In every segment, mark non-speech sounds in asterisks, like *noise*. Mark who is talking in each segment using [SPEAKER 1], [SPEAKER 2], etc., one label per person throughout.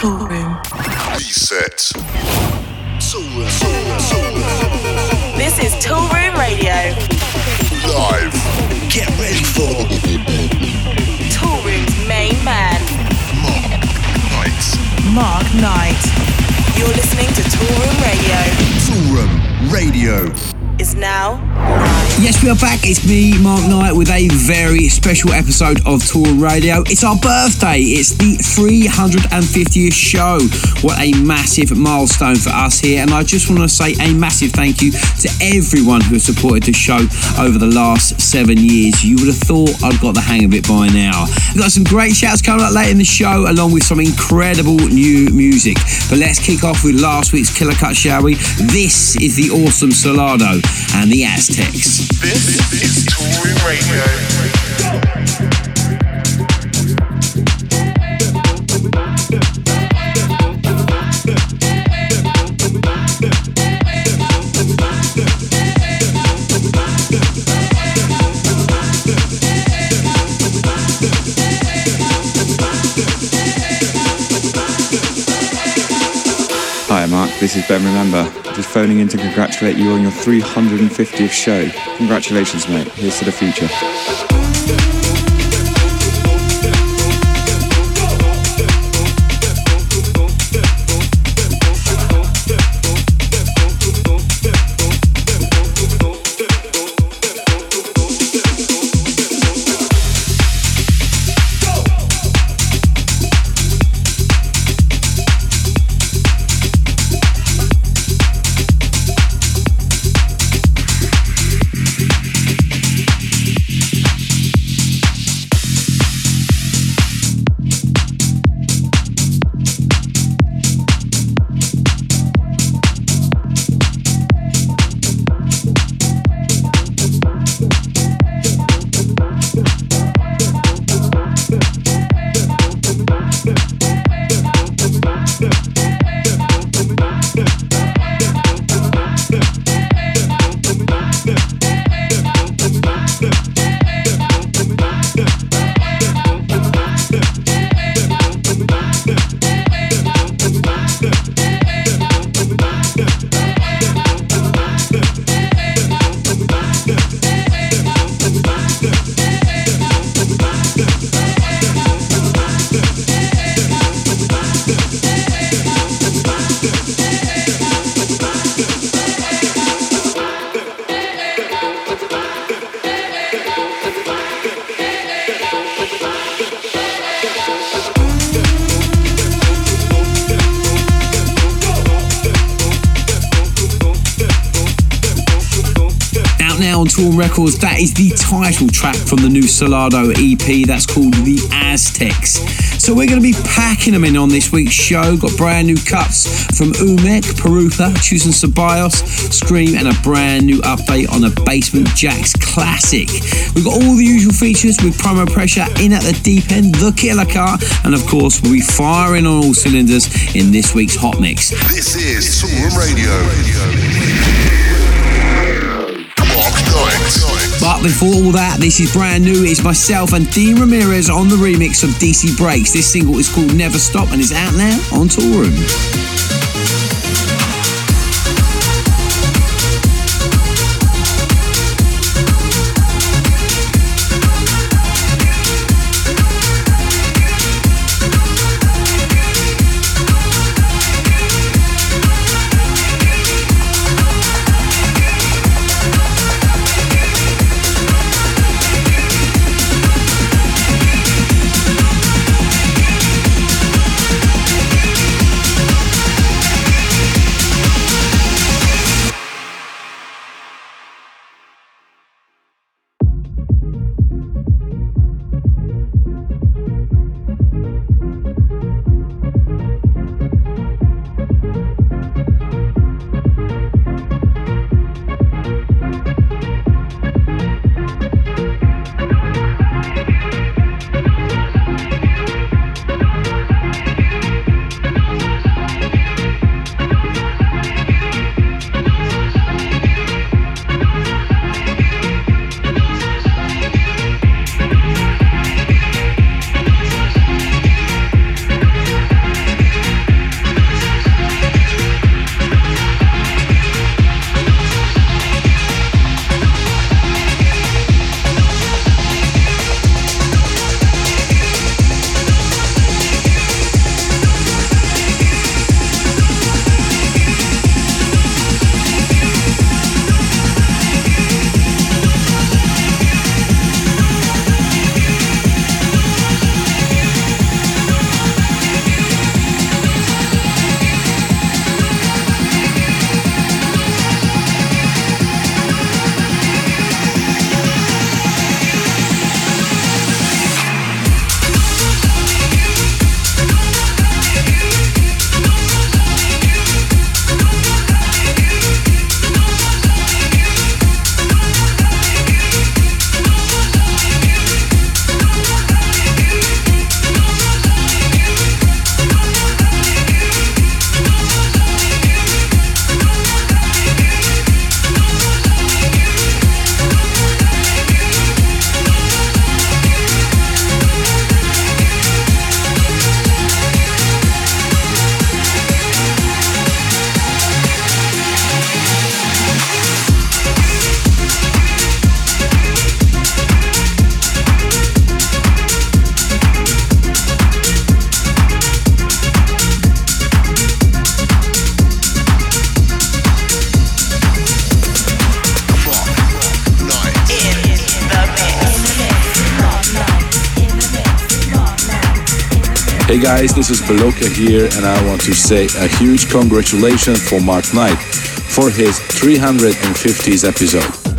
[SPEAKER 1] Toolroom.
[SPEAKER 2] Reset.
[SPEAKER 1] This is Toolroom Radio.
[SPEAKER 2] Live.
[SPEAKER 3] Get ready for
[SPEAKER 1] Toolroom's main man,
[SPEAKER 2] Knight.
[SPEAKER 1] Mark Knight. You're listening to Toolroom Radio.
[SPEAKER 3] Toolroom Radio.
[SPEAKER 1] Now
[SPEAKER 4] Yes, we are back. It's me, Mark Knight, with a very special episode of Toolroom Radio. It's our birthday. It's the 350th show. What a massive milestone for us here. And I just want to say a massive thank you to everyone who has supported the show over the last seven years. You would have thought I'd got the hang of it by now. We've got some great shouts coming up later in the show, along with some incredible new music. But let's kick off with last week's killer cut, shall we? This is the awesome Solardo and the Aztecs.
[SPEAKER 2] This is Toolroom Radio.
[SPEAKER 5] This is Ben Remember. Just phoning in to congratulate you on your 350th show. Congratulations, mate. Here's to the future.
[SPEAKER 4] Records, that is the title track from the new Solardo EP that's called The Aztecs. So we're going to be packing them in on this week's show. Got brand new cuts from Umek, Pirupa, Chusen Ceballos, Skream, and a brand new update on a Basement Jaxx classic. We've got all the usual features with promo pressure in at the deep end, the killer car, and of course, we'll be firing on all cylinders in this week's hot mix.
[SPEAKER 2] This is Toolroom Radio.
[SPEAKER 4] But before all that, this is brand new. It's myself and Dean Ramirez on the remix of DC Breaks. This single is called Never Stop and is out now on Tour
[SPEAKER 2] This
[SPEAKER 6] Guys, this is Belocca here, and I want to say a huge congratulations for Mark Knight for his 350th episode.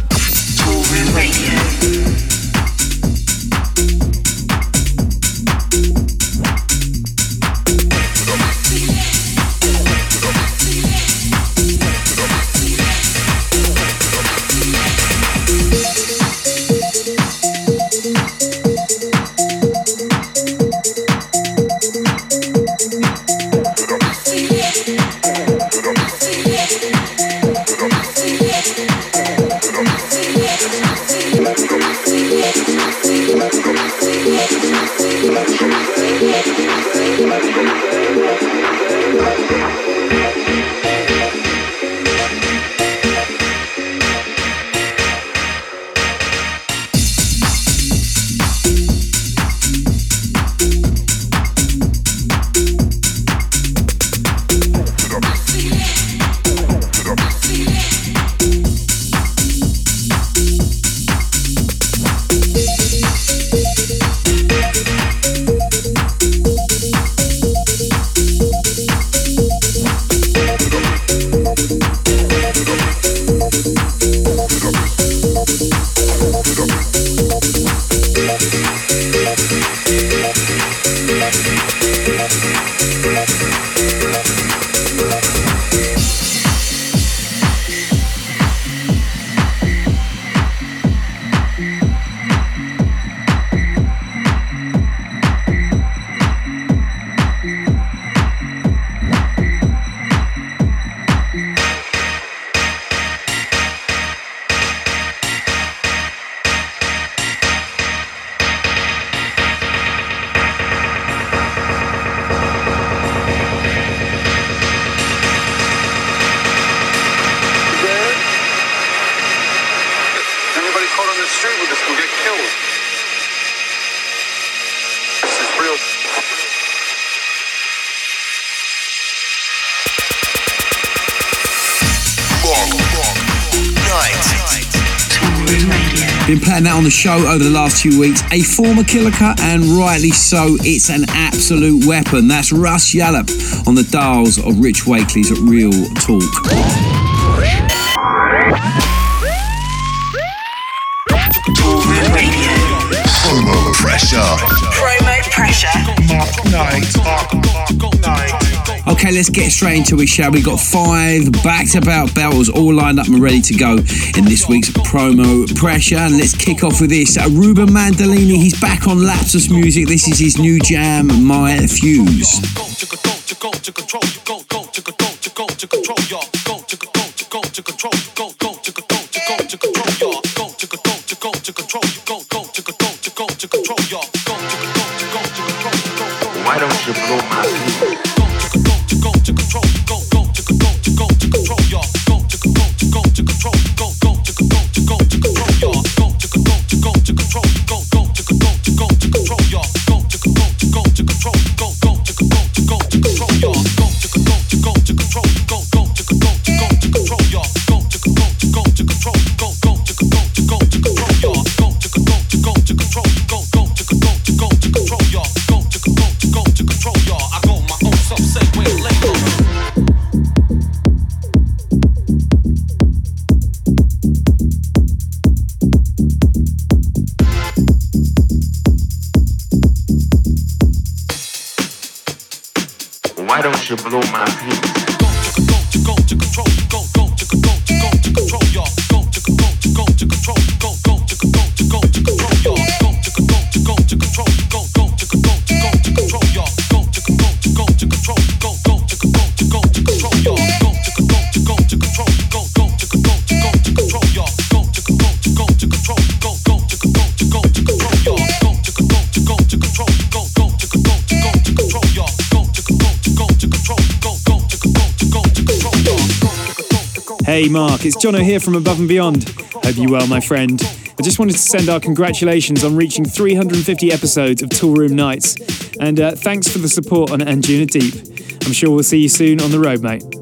[SPEAKER 4] On the show over the last few weeks. A former killer cut, and rightly so. It's an absolute weapon. That's Russ Yallop on the dials of Rich Wakely's Real Talk.
[SPEAKER 2] Promo pressure.
[SPEAKER 1] Promo pressure.
[SPEAKER 4] Okay, let's get straight into it, shall we? Got five back-to-back battles all lined up and ready to go in this week's promo pressure. And let's kick off with this. Uh, Ruben Mandolini, he's back on Lapsus Music. This is his new jam, My Fuse.
[SPEAKER 7] Why don't you blow my peace? Why don't you blow my?
[SPEAKER 8] Hey Mark, it's Jono here from Above and Beyond. Hope you well, my friend. I just wanted to send our congratulations on reaching 350 episodes of Toolroom Nights, and uh, thanks for the support on Anjuna Deep. I'm sure we'll see you soon on the road, mate.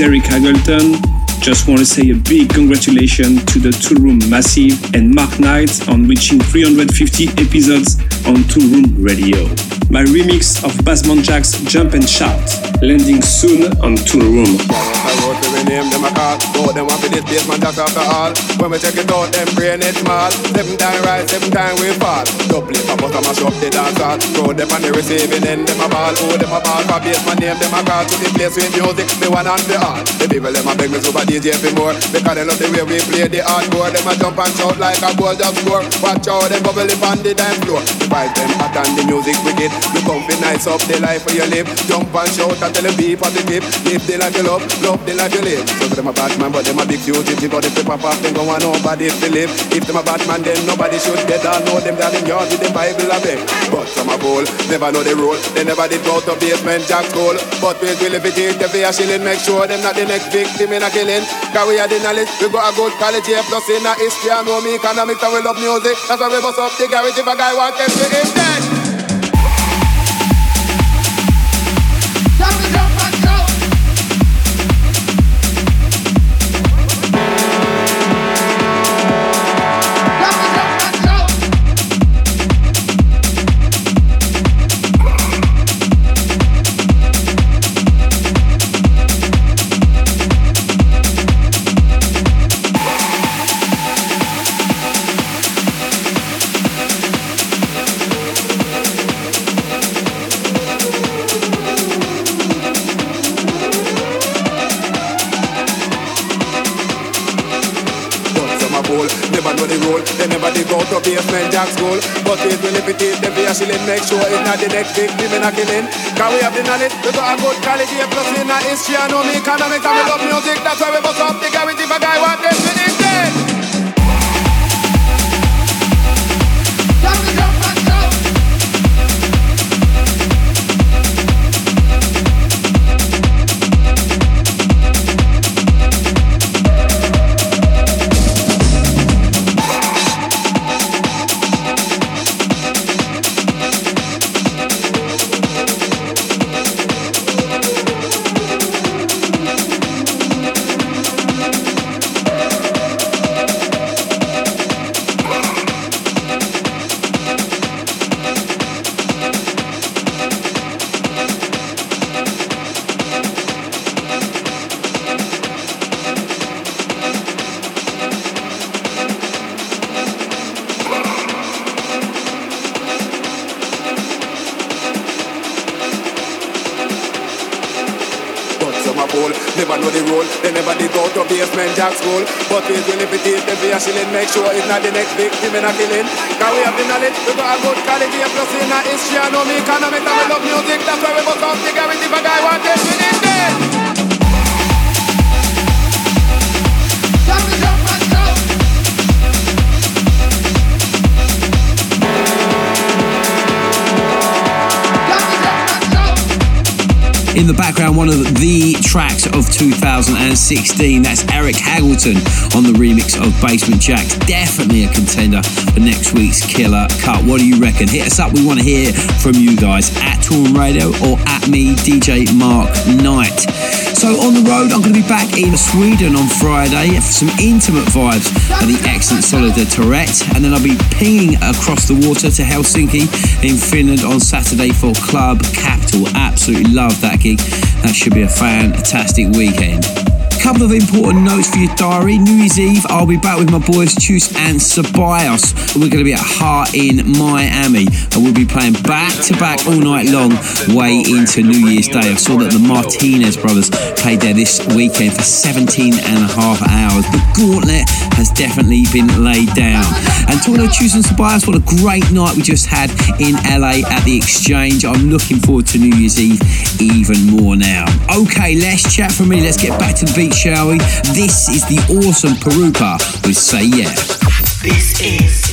[SPEAKER 9] Eric Hagelton. Just want to say a big congratulations to the Tool Room Massive and Mark Knight on reaching 350 episodes on Tool Room Radio. My remix of Basement Jaxx's Jump and Shout, landing soon on Tool Room.
[SPEAKER 10] The name, them a call. Go them up in this basement, jack after all. When we check it out, them brain it small. Seven time rise, seven time we fall. Double it, but I'm a shop the dance hall. Throw them on the receiving end, them a ball. Oh, them a ball for basement name, them a call. To the place with music, the one and the all. The people, them a beg me super DJ for more. Because they love the way we play the hardcore. Them a jump and shout like a ball just score. Watch out, them bubble up on the dance floor. The vibe them hot and the music wicked. You come be nice up the life where you live. Jump and shout and tell the beat for the tip. Live the life you love, love the life you live. So them a bad man, but them a big. But if they pop off, them go on nobody to live. If them a bad man, then nobody should get all know them down in yard with them Bible a beg. But some a fool, never know the rule. They never did go to basement jack school. But we will if it is the fear shilling, make sure them not the next victim in a killing. Cause we are the knowledge, we got a good college here, plus in a history, I know me economics, and we love music. That's why we bust up the garage if a guy want them it in that. It will if it is the fear shilling, make sure it's not the next victim in a killing. Cause we have the knowledge, we got a good quality, plus in a history, I know me economics, and we love music, that's why we bust up the garage. If a guy want them to shilling, make sure it's not the next victim in a killing. Cause we have the knowledge, we got a good quality, a plus in our history, I know me economics, and we love music, that's why we off the garage if a guy want it, we need it.
[SPEAKER 4] In the background, one of the tracks of 2016. That's Eric Haggleton on the remix of Basement Jaxx. Definitely a contender for next week's Killer Cut. What do you reckon? Hit us up. We want to hear from you guys at Toolroom Radio or at me, DJ Mark Knight. So on the road, I'm going to be back in Sweden on Friday for some intimate vibes at the excellent Solidarität, and then I'll be pinging across the water to Helsinki in Finland on Saturday for Club Capital. Absolutely love that gig. That should be a fantastic weekend couple of important notes for your diary. New Year's Eve, I'll be back with my boys Chus and Ceballos. We're going to be at Heart in Miami, and we'll be playing back to back all night long, way into New Year's Day. I saw that the Martinez brothers played there this weekend for 17 and a half hours. The gauntlet has definitely been laid down. And talking about Chus and Ceballos, what a great night we just had in LA at the Exchange. I'm looking forward to New Year's Eve even more now. Okay, let's chat for me. Let's get back to the beat shall we? This is the awesome Pirupa with Say Yeah.
[SPEAKER 1] This is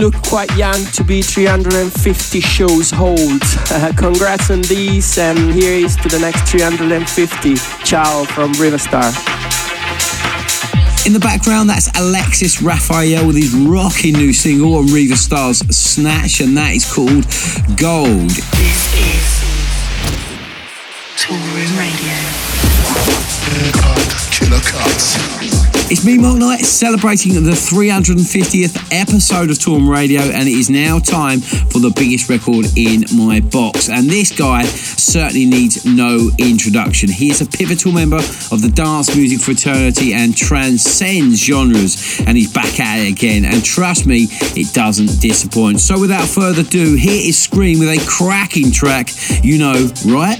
[SPEAKER 11] look quite young to be 350 shows old. *laughs* congrats on these, and here is to the next 350. Ciao from Riva Starr.
[SPEAKER 4] In the background, that's Alexis Raphael with his rocking new single on Riva Starr's Snatch, and that is called Gold.
[SPEAKER 1] This is Toolroom Radio.
[SPEAKER 2] Killer cuts.
[SPEAKER 4] It's me, Mark Knight, celebrating the 350th episode of Toolroom Radio, and it is now time for the biggest record in my box. And this guy certainly needs no introduction. He is a pivotal member of the dance music fraternity and transcends genres, and he's back at it again. And trust me, it doesn't disappoint. So without further ado, here is Skream with a cracking track, you know, right?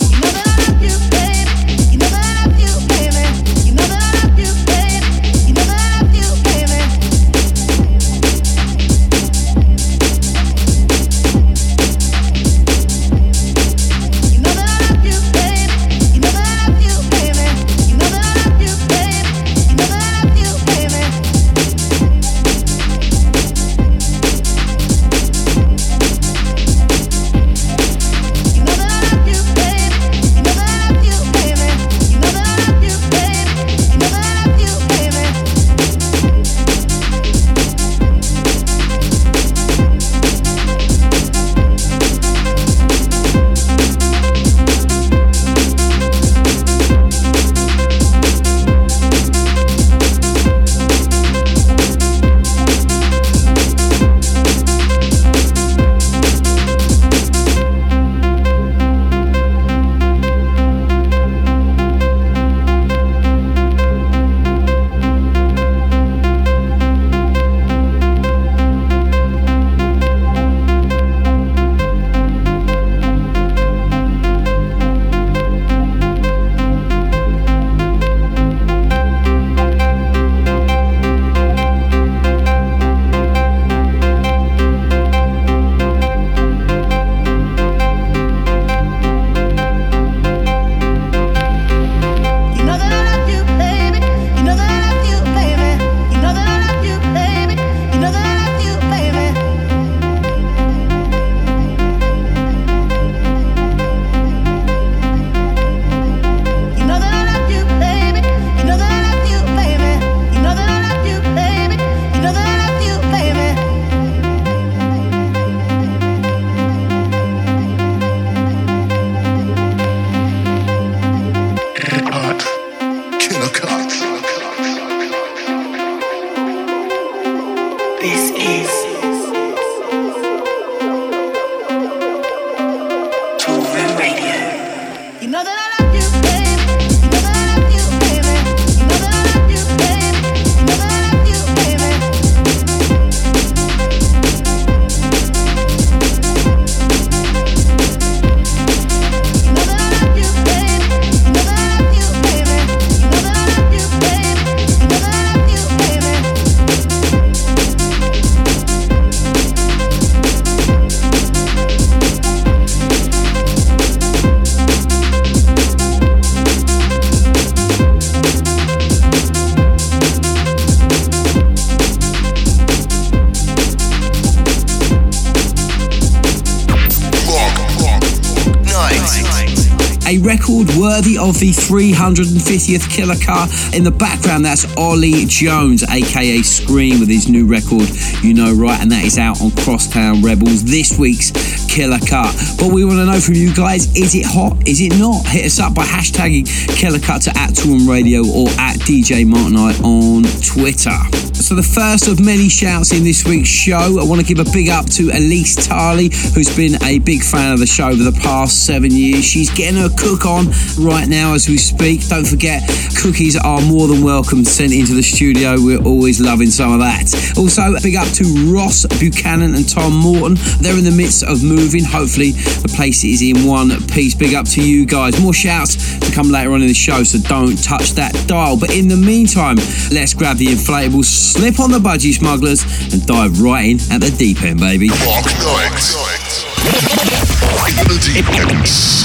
[SPEAKER 4] Of the 350th killer car. In the background, that's Ollie Jones, aka Skream, with his new record, You Know Right, and that is out on Crosstown Rebels this week's Killer Cut. But we want to know from you guys is it hot? Is it not? Hit us up by hashtagging Killer Cut to at Toolroom Radio or at DJ Knight on Twitter. So, the first of many shouts in this week's show, I want to give a big up to Elise Tarley, who's been a big fan of the show over the past seven years. She's getting her cook on right now as we speak. Don't forget, cookies are more than welcome sent into the studio. We're always loving some of that. Also, big up to Ross Buchanan and Tom Morton. They're in the midst of moving. Hopefully, the place is in one piece. Big up to you guys. More shouts to come later on in the show, so don't touch that dial. But in the meantime, let's grab the inflatables slip on the budgie smugglers and dive right in at the deep end, baby.
[SPEAKER 2] End.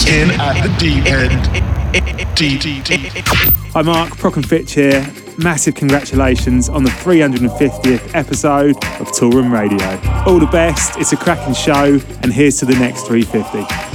[SPEAKER 2] In at the deep end.
[SPEAKER 8] Hi Mark, Fitch here. Massive congratulations on the 350th episode of Toolroom Radio. All the best, it's a cracking show, and here's to the next 350.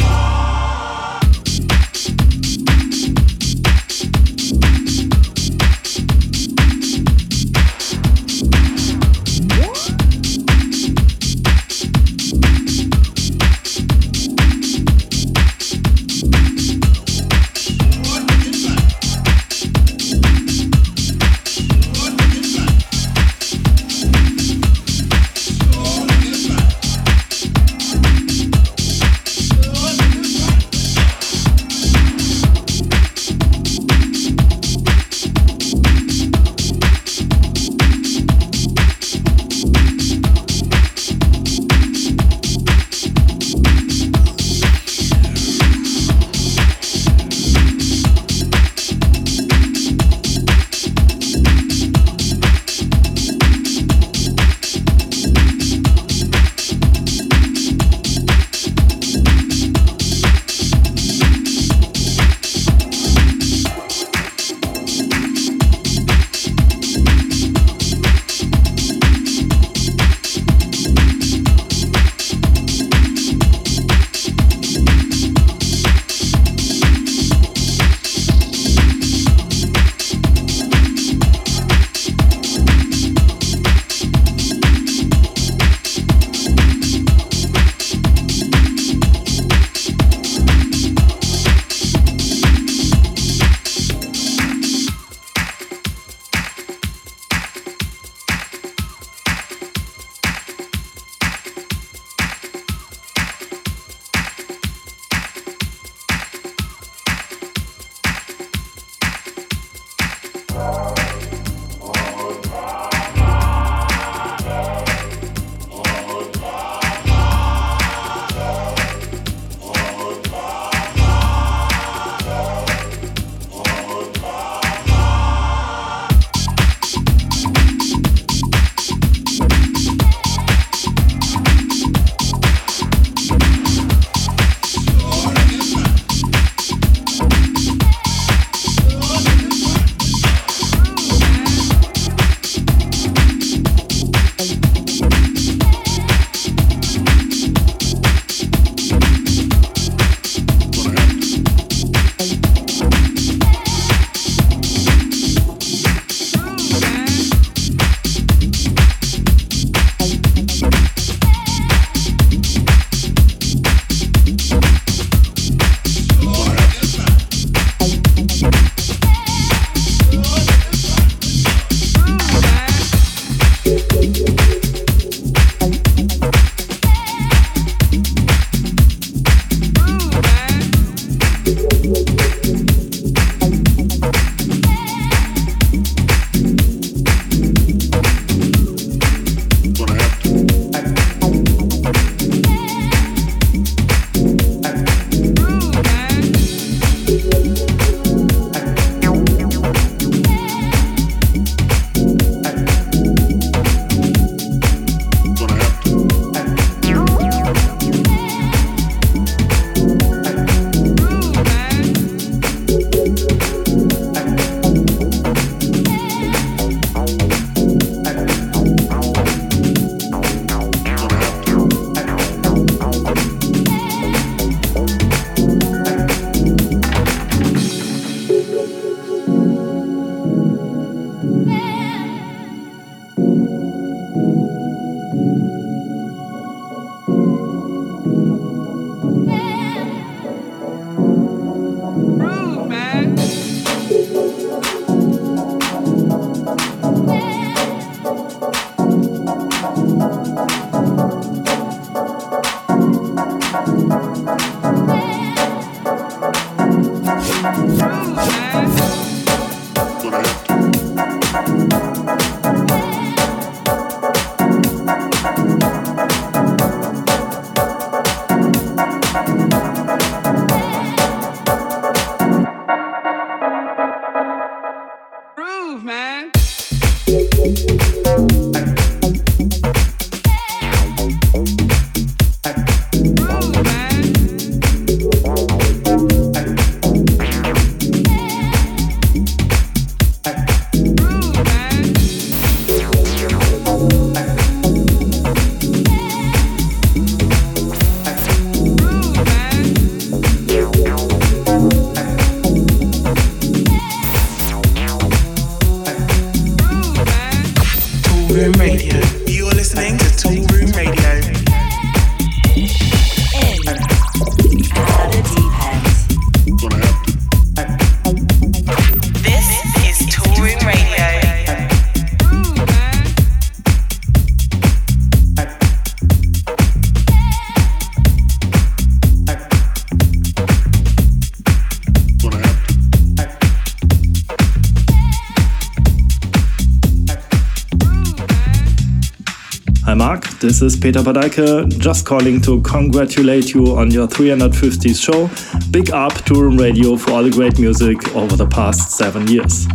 [SPEAKER 8] man.
[SPEAKER 12] This is Peter Padaike, just calling to congratulate you on your 350th show. Big up Toolroom Radio for all the great music over the past seven years.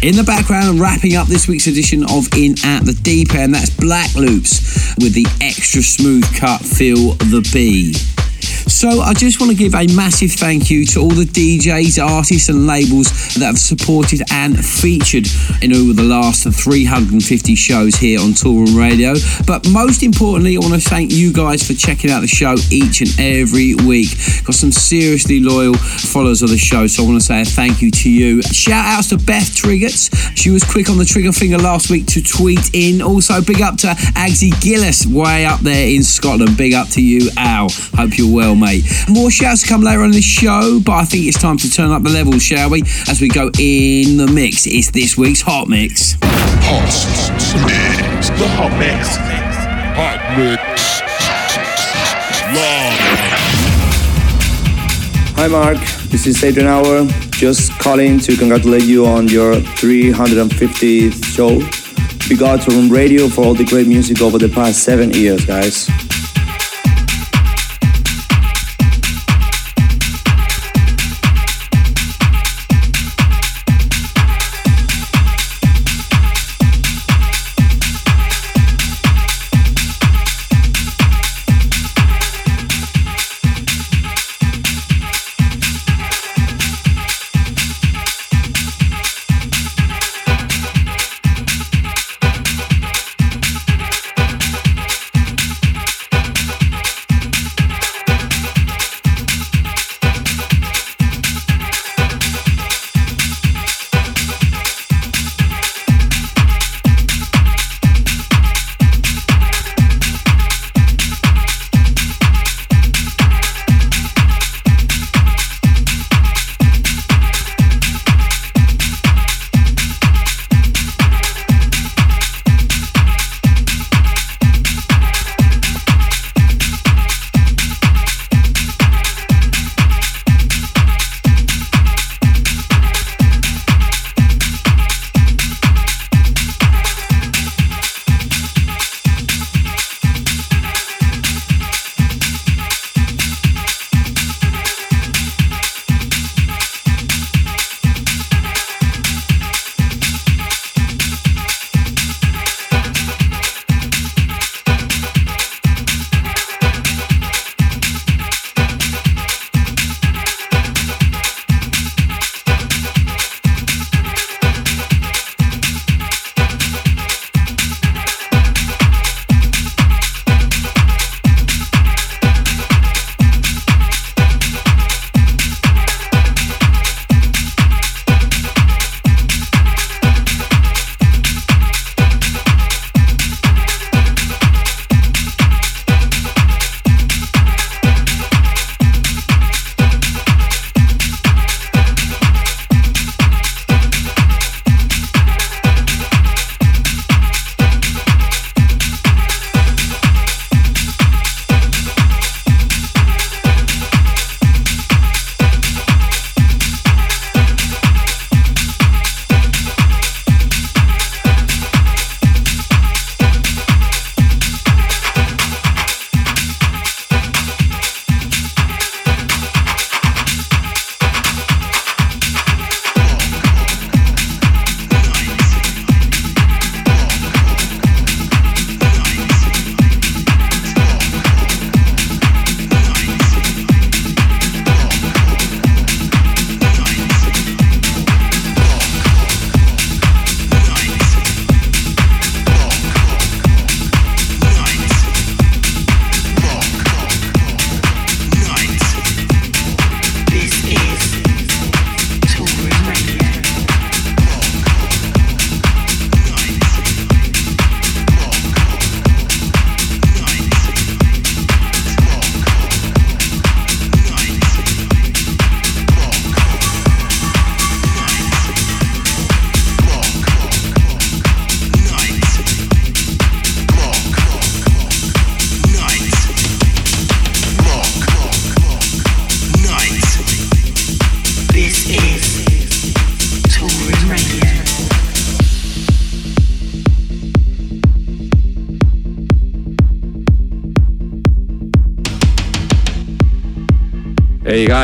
[SPEAKER 4] In the background, wrapping up this week's edition of In at the Deep End, that's Black Loops with the extra smooth cut Feel the Bee. So I just want to give a massive thank you to all the DJs, artists, and labels that have supported and featured in over the last 350 shows here on Toolroom Radio. But most importantly, I want to thank you guys for checking out the show each and every week. Got some seriously loyal followers of the show, so I want to say a thank you to you. Shout outs to Beth Triggets. She was quick on the trigger finger last week to tweet in. Also, big up to Agsy Gillis, way up there in Scotland. Big up to you, Al. Hope you're well, mate. More shouts come later on the show, but I think it's time to turn up the levels, shall we? As we go in the mix. It's this week's Hot Mix.
[SPEAKER 2] Hot Mix. The Hot Mix. Hot Mix.
[SPEAKER 5] Hi Mark, this is Adrian Hour. Just calling to congratulate you on your 350th show. We got Room Radio for all the great music over the past seven years, guys.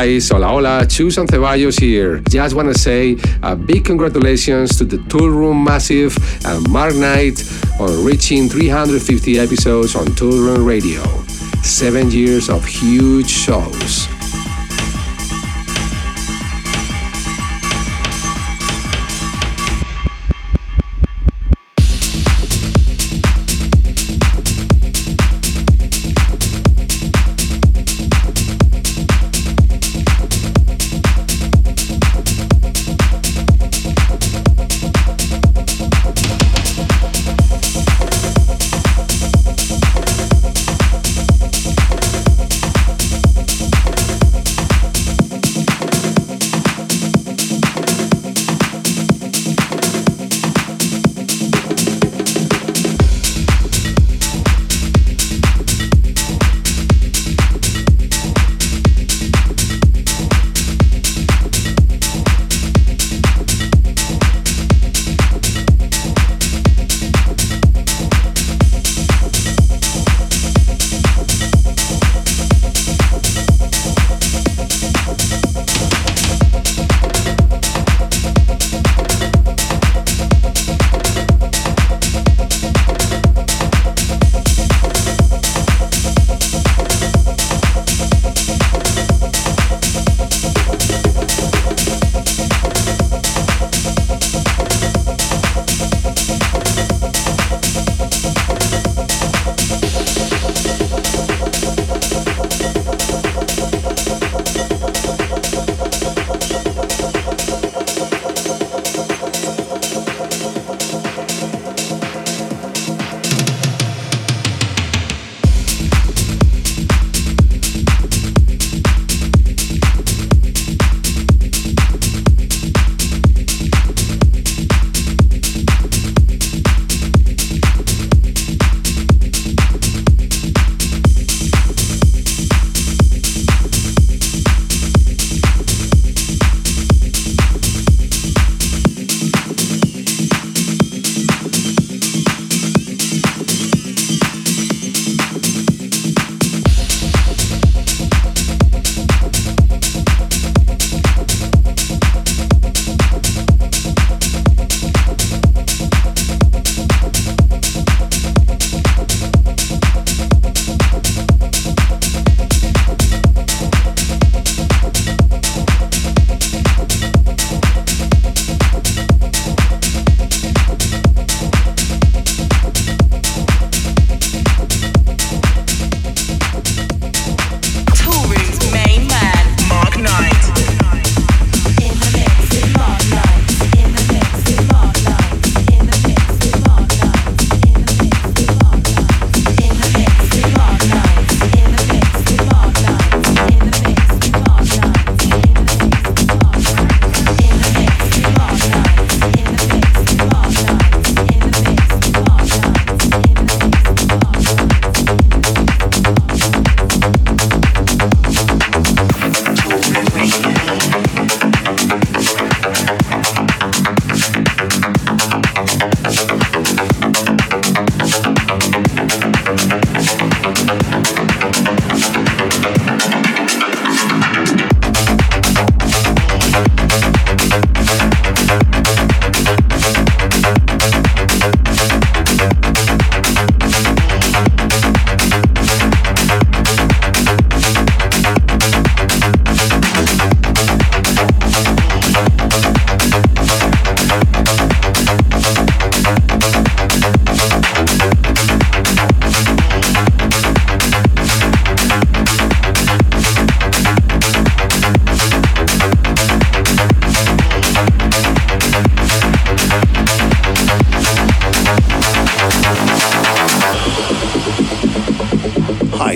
[SPEAKER 13] Guys, hola hola, Chus and Ceballos here. Just want to say a big congratulations to the Toolroom Massive and Mark Knight on reaching 350 episodes on Toolroom Radio. Seven years of huge shows.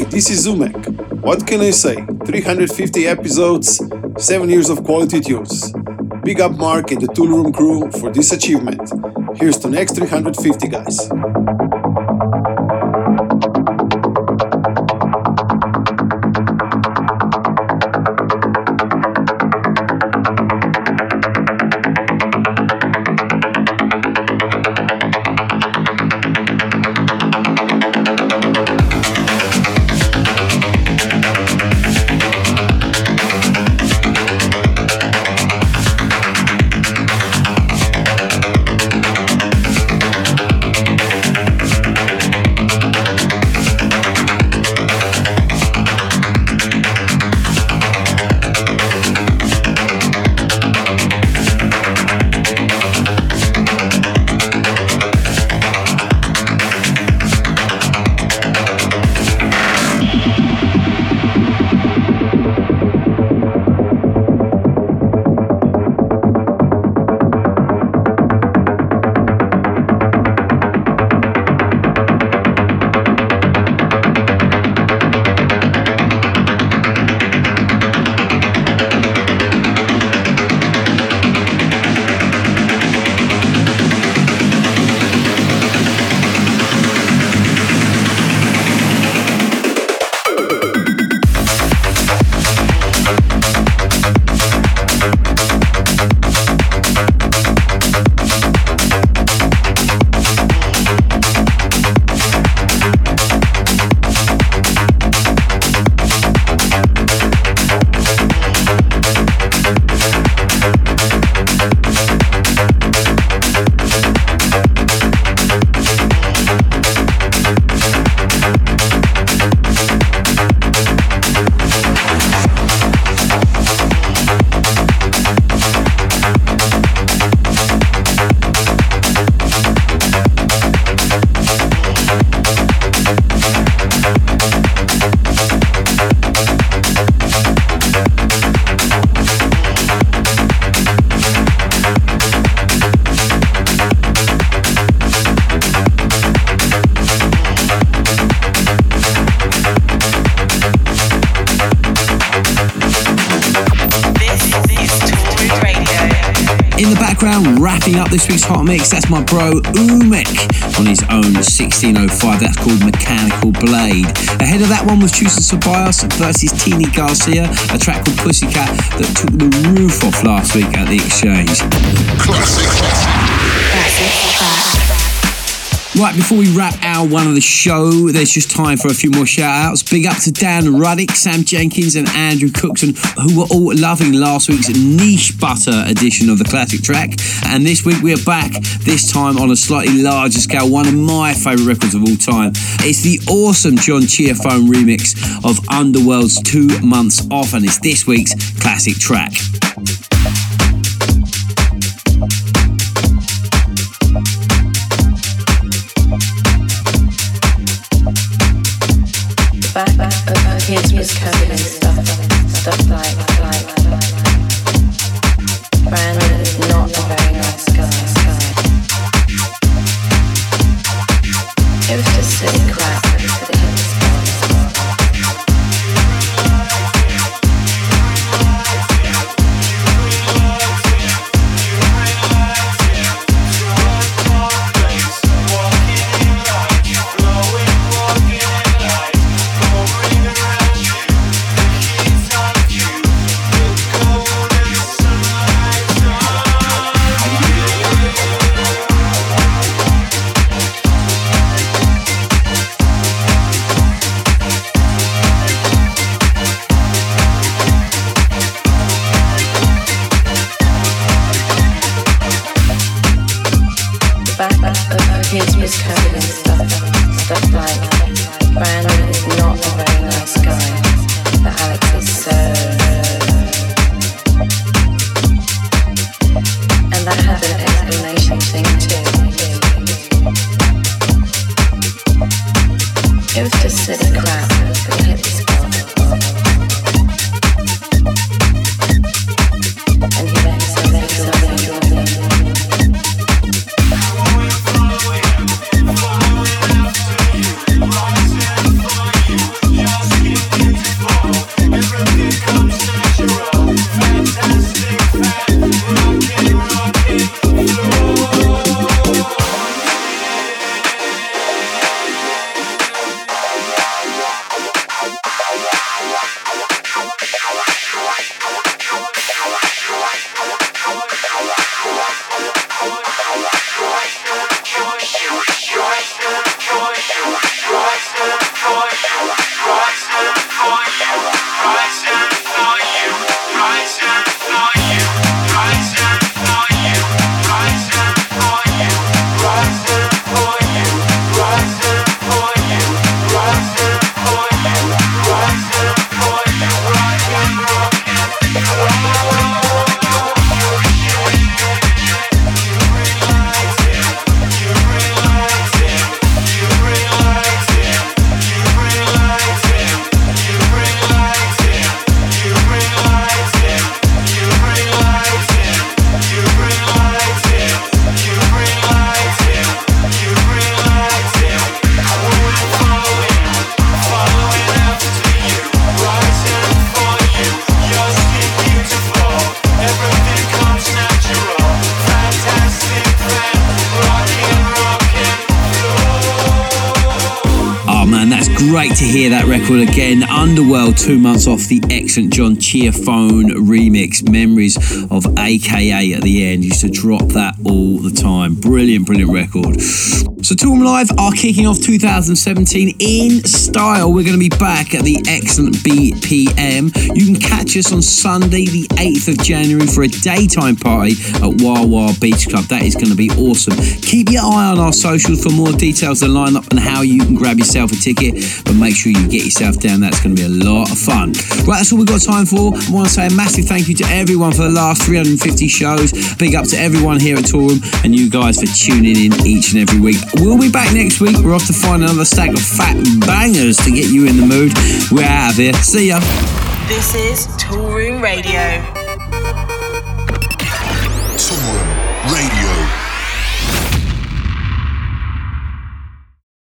[SPEAKER 14] This is Umek. What can I say? 350 episodes, 7 years of quality tunes. Big up Mark and the Toolroom crew for this achievement. Here's to next 350 guys.
[SPEAKER 4] Mix, that's my bro Umek on his own 1605. That's called Mechanical Blade. Ahead of that one was Chus and Ceballos versus Tini Garcia, a track called Pussycat that took the roof off last week at the Exchange. Classic. Classic. Right, before we wrap our one of the show, there's just time for a few more shout outs. Big up to Dan Ruddick, Sam Jenkins, and Andrew Cookson, who were all loving last week's niche butter edition of the classic track. And this week we are back, this time on a slightly larger scale, one of my favourite records of all time. It's the awesome John Ciafone remix of Underworld's Two Months Off, and it's this week's classic track.
[SPEAKER 15] Was just silly crap.
[SPEAKER 4] Record again. Underworld, two months off the excellent John Ciafone remix. Memories of AKA at the end. Used to drop that all the time. Brilliant, brilliant record. So Toolroom Live are kicking off 2017 in style. We're going to be back at the excellent BPM. You can catch us on Sunday, the 8th of January, for a daytime party at Wawa Beach Club. That is going to be awesome. Keep your eye on our socials for more details, the lineup, and how you can grab yourself a ticket. But make sure you get yourself down. That's going to be a lot of fun. Right, that's all we've got time for. I want to say a massive thank you to everyone for the last 350 shows. Big up to everyone here at Toolroom and you guys for tuning in each and every week. We'll be back next week. We're off to find another stack of fat bangers to get you in the mood. We're out of here. See ya.
[SPEAKER 1] This is Toolroom Radio. Tool Room.